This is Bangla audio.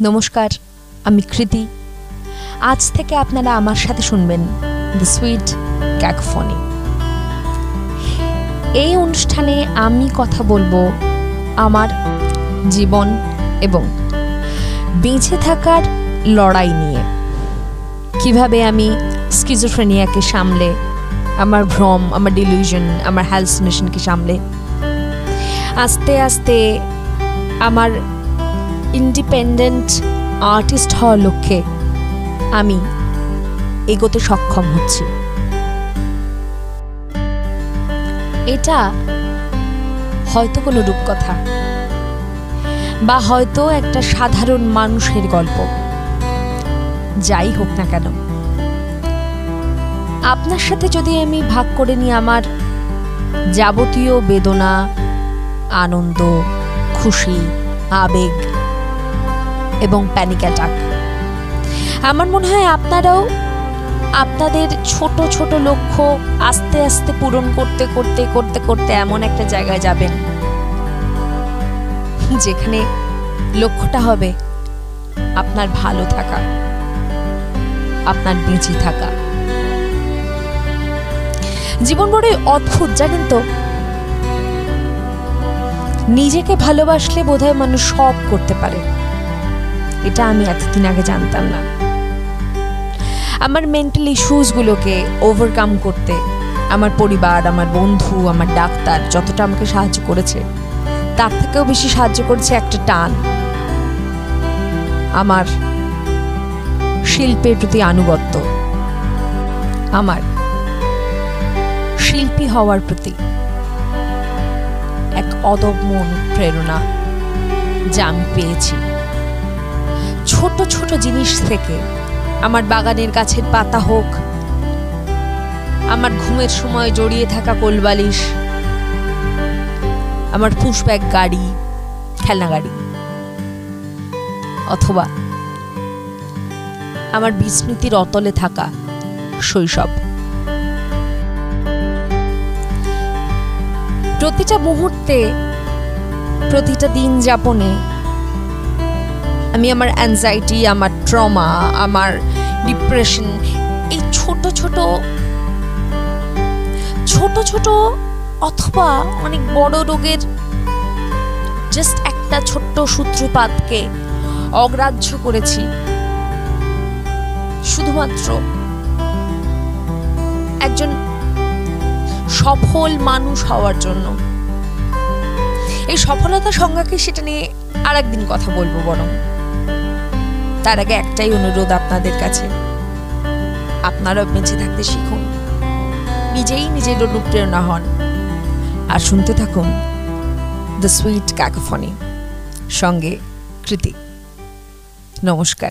নমস্কার, আমি কৃতি। আজ থেকে আপনারা আমার সাথে শুনবেন দ্য সুইট ক্যাকফনি এই অনুষ্ঠানে আমি কথা বলব আমার জীবন এবং বেঁচে থাকার লড়াই নিয়ে। কীভাবে আমি স্কিজোফ্রেনিয়াকে সামলে, আমার ভ্রম, আমার ডিলিউশন আমার হ্যালসিনেশনকে সামলে? আস্তে আস্তে আমার ইন্ডিপেন্ডেন্ট আর্টিস্ট হওয়ার লক্ষ্যে আমি এগোতে সক্ষম হচ্ছি। এটা হয়তো কোনো রূপকথা বা হয়তো একটা সাধারণ মানুষের গল্প। যাই হোক না কেন। আপনার সাথে যদি আমি ভাগ করে নিই আমার যাবতীয় বেদনা, আনন্দ, খুশি, আবেগ এবং প্যানিক অ্যাটাক আমার মনে হয় আপনারাও আপনাদের ছোট ছোট লক্ষ্য আস্তে আস্তে পূরণ করতে করতে করতে করতে এমন একটা জায়গায় যাবেন যেখানে লক্ষ্যটা হবে আপনার ভালো থাকা, আপনার বেঁচে থাকা। জীবন বড়ই অদ্ভুত, জানেন তো? নিজেকে ভালোবাসলে বোধহয় মানুষ সব করতে পারে। এটা আমি এতদিন আগে জানতাম না। আমার মেন্টাল ইস্যুসগুলোকে ওভারকাম করতে আমার পরিবার, আমার বন্ধু, আমার ডাক্তার যতটা আমাকে সাহায্য করেছে, তার থেকেও বেশি সাহায্য করেছে একটা টান। আমার শিল্পের প্রতি আনুগত্য। আমার শিল্পী হওয়ার প্রতি এক অদম্য অনুপ্রেরণা যা আমি পেয়েছি। ছোট ছোট জিনিস থেকে আমার বাগানের গাছের পাতা হোক, আমার ঘুমের সময় জড়িয়ে থাকা কোলবালিশ, আমার পুশব্যাগ গাড়ি, খেলনা গাড়ি, অথবা আমার বিস্মৃতির অতলে থাকা শৈশব। প্রতিটা মুহূর্তে, প্রতিটা দিন যাপনে আমি আমার অ্যাংজাইটি আমার ট্রমা আমার ডিপ্রেশন এই ছোট ছোট ছোট ছোট অথবা অনেক বড় রোগের জাস্ট একটা ছোট্ট সূত্রপাতকে অগ্রাহ্য করেছি। শুধুমাত্র একজন সফল মানুষ হওয়ার জন্য। এই সফলতা সংজ্ঞাকে সেটা নিয়ে আর একদিন কথা বলব বরং। তার আগে একটাই অনুরোধ আপনাদের কাছে। আপনারা বেঁচে থাকতে শিখুন। নিজেই নিজের অনুপ্রেরণা হন। আর শুনতে থাকুন দ্য সুইট ক্যাকোফনি সঙ্গে কৃতি। নমস্কার।